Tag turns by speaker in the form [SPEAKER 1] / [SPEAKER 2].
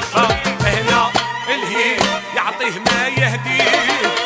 [SPEAKER 1] خليفة هنا الهي يعطيه ما يهديه